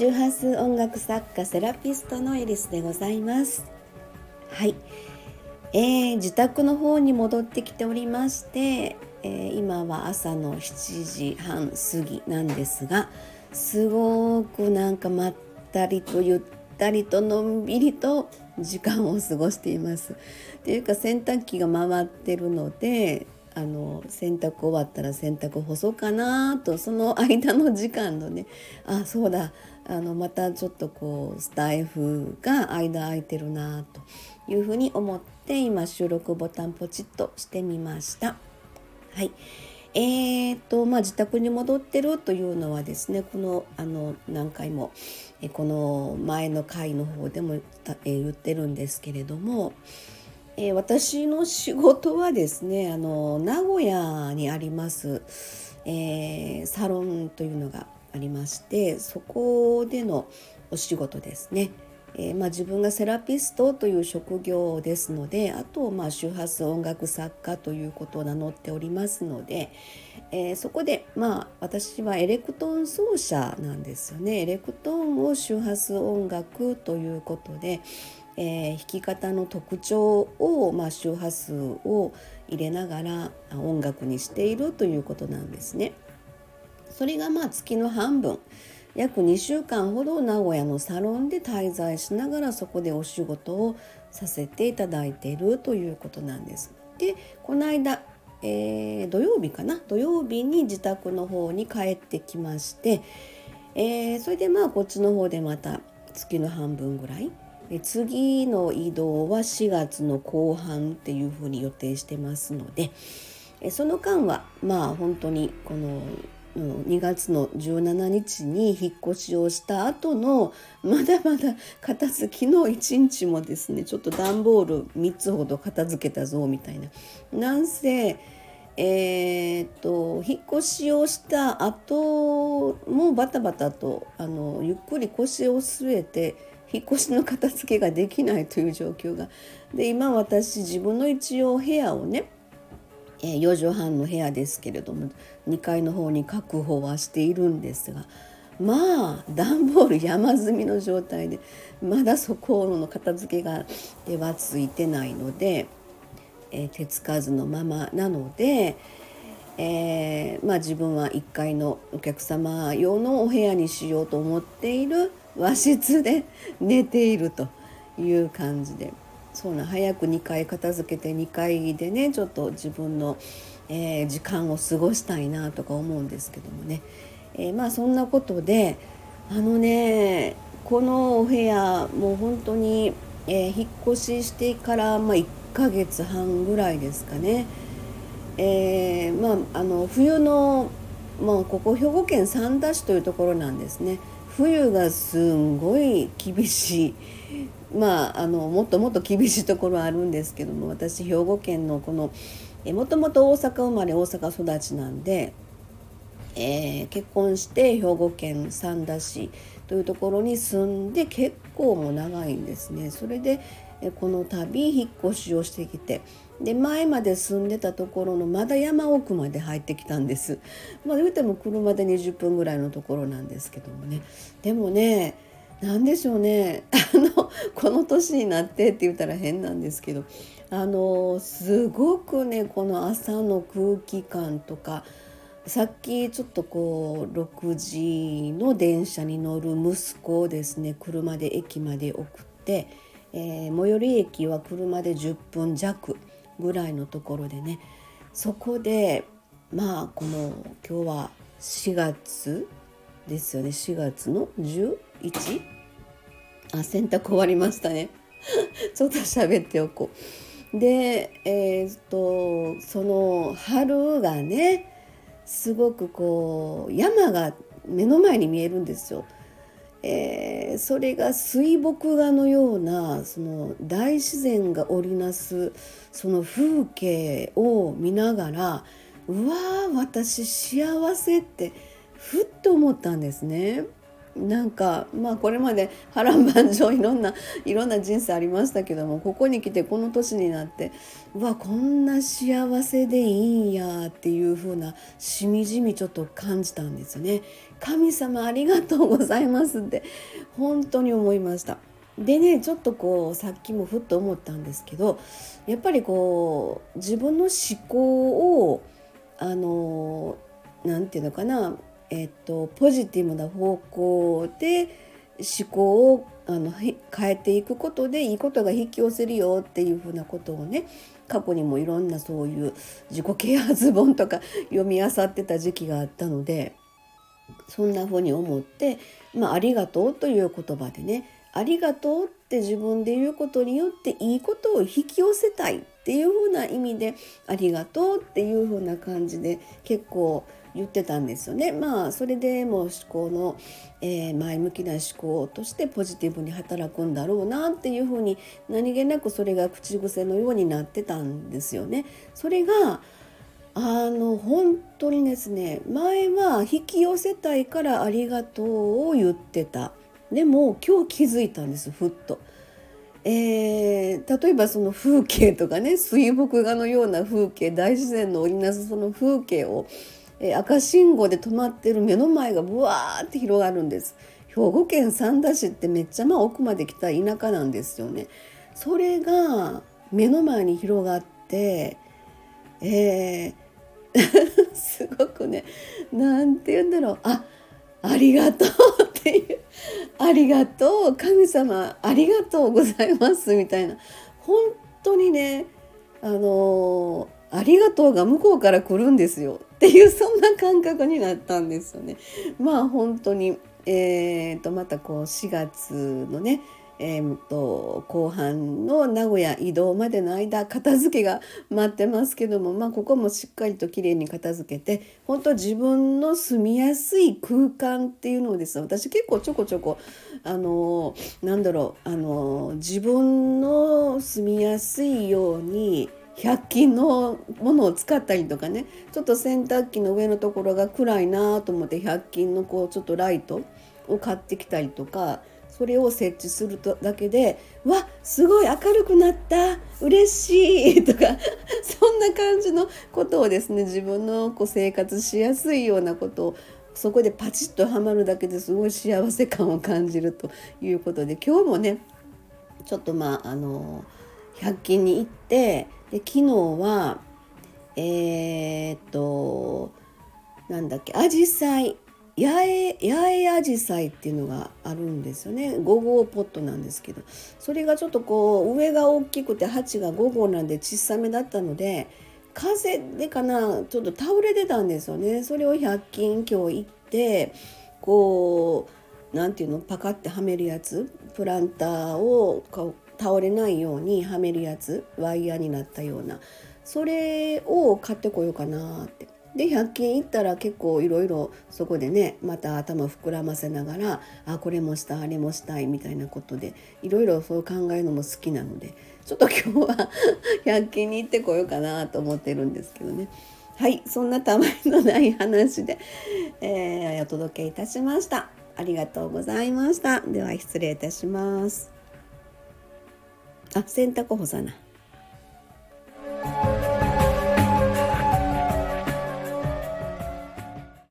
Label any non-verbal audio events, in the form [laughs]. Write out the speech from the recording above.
周波数音楽作家セラピストのエリスでございます。はい、えー、自宅の方に戻ってきておりまして、えー、今は朝の7時半過ぎなんですがすごくなんかまったりとゆったりとのんびりと時間を過ごしています。っていうか洗濯機が回ってるのであの洗濯終わったら洗濯干そうかなとその間の時間のねあそうだあのまたちょっとこうスタイフが間空いてるなというふうに思って今収録ボタンポチッとしてみました。はいえーとまあ、自宅に戻ってるというのはですねこのあの何回もこの前の回の方でも言ってるんですけれども、えー、私の仕事はですねあの名古屋にあります、えー、サロンというのがありましてそこでのお仕事ですね。えー、まあ、自分がセラピストという職業ですのであとまあ周波数音楽作家ということを名乗っておりますので、えー、そこでまあ私はエレクトーン奏者なんですよねエレクトーンを周波数音楽ということで、えー、弾き方の特徴を、まあ、周波数を入れながら音楽にしているということなんですね。それがまあ月の半分約2週間ほど名古屋のサロンで滞在しながらそこでお仕事をさせていただいているということなんです。でこの間、えー、土曜日かな？土曜日に自宅の方に帰ってきまして、えー、それでまあこっちの方でまた月の半分ぐらい次の移動は4月の後半っていうふうに予定してますのでその間はまあ本当にこの2月の17日に引っ越しをした後のまだまだ片付きの1日もですねちょっと段ボール3つほど片付けたぞみたいな。なんせえー、っと引っ越しをした後もバタバタとあのゆっくり腰を据えて引っ越しの片付けができないという状況が。で今私自分の一応部屋をね4畳半の部屋ですけれども2階の方に確保はしているんですがまあ段ボール山積みの状態でまだそこの片付けがではついてないので、え、手つかずのままなので、えー、まあ、自分は1階のお客様用のお部屋にしようと思っている和室で寝ているという感じで。そうな早く2回片付けて2回でねちょっと自分の、えー、時間を過ごしたいなとか思うんですけどもね、えー、まあそんなことであのねこのお部屋もう本当に、えー、引っ越ししてから、まあ、1ヶ月半ぐらいですかね。えー、まあ、あの冬の、まあ、ここ兵庫県三田市というところなんですね。冬がすんごい厳しいまああのもっともっと厳しいところはあるんですけども私兵庫県のこのもともと大阪生まれ大阪育ちなんで、えー、結婚して兵庫県三田市というところに住んで結構も長いんですね。それでこの度引っ越しをしてきてで前まで住んでたところのまだ山奥まで入ってきたんです。まあ言うても車で20分ぐらいのところなんですけどもねでもね何でしょうね [laughs] あのこの年になってって言ったら変なんですけどあのすごくねこの朝の空気感とかさっきちょっとこう6時の電車に乗る息子をですね車で駅まで送って、えー、最寄り駅は車で10分弱ぐらいのところでねそこでまあこの今日は4月ですよね4月の 11? あ洗濯終わりましたね [laughs] ちょっと喋っておこうでえー、っとその春がねすごくこう山が目の前に見えるんですよ。えー、それが水墨画のようなその大自然が織りなすその風景を見ながらうわー私幸せってふっと思ったんですね。なんかまあこれまで波乱万丈いろんないろんな人生ありましたけどもここに来てこの年になってうわこんな幸せでいいんやっていう風なしみじみちょっと感じたんですよね。神様ありがとうございますって本当に思いました。でねちょっとこうさっきもふっと思ったんですけどやっぱりこう自分の思考をあの何て言うのかなえっと、ポジティブな方向で思考をあの変えていくことでいいことが引き寄せるよっていうふうなことをね過去にもいろんなそういう自己啓発本とか [laughs] 読み漁ってた時期があったのでそんなふうに思って、まあ、ありがとうという言葉でねありがとうって自分で言うことによっていいことを引き寄せたいっていうふうな意味でありがとうっていうふうな感じで結構言ってたんですよね。まあそれでもう思考の、えー、前向きな思考としてポジティブに働くんだろうなっていうふうに何気なくそれが口癖のようになってたんですよね。それがあの本当にですね前は引き寄せたいからありがとうを言ってたでも今日気づいたんですふっと。えー、例えばその風景とかね水墨画のような風景大自然の織りなすその風景をえ赤信号で止まってる目の前がブワーって広がるんです。兵庫県三田市ってめっちゃまあ奥まで来た田舎なんですよね。それが目の前に広がってえー、[laughs] すごくね何て言うんだろう。あありがとうっていう。ありがとう神様ありがとうございますみたいな本当にねあのーありがとうが向こうから来るんですよっていうそんな感覚になったんですよね。まあ本当に、えーと、またこう4月のねえーと、後半の名古屋移動までの間片付けが待ってますけども、まあ、ここもしっかりときれいに片付けて本当自分の住みやすい空間っていうのをですね私結構ちょこちょこあのなんだろうあの自分の住みやすいように100均のものを使ったりとかねちょっと洗濯機の上のところが暗いなと思って100均のこうちょっとライトを買ってきたりとかそれを設置するとだけで「わすごい明るくなった嬉しい」とか [laughs] そんな感じのことをですね自分のこう生活しやすいようなことをそこでパチッとはまるだけですごい幸せ感を感じるということで今日もねちょっとまああの100均に行ってで昨日はえー、っとなんだっけアジサイ八重八重アジサイっていうのがあるんですよね。5号ポットなんですけど。それがちょっとこう上が大きくて鉢が5号なんで小さめだったので風でかなちょっと倒れてたんですよね。それを100均今日行ってこう何ていうの？パカッてはめるやつ。プランターを倒れないようにはめるやつ。ワイヤーになったような。それを買ってこようかなって。で100均行ったら結構いろいろそこでねまた頭膨らませながらあこれもしたあれもしたいみたいなことでいろいろそう考えるのも好きなのでちょっと今日は [laughs] 100均に行ってこようかなと思ってるんですけどね。はいそんなたまりのない話で、えー、お届けいたしました。ありがとうございました。では失礼いたします。あ洗濯干さな。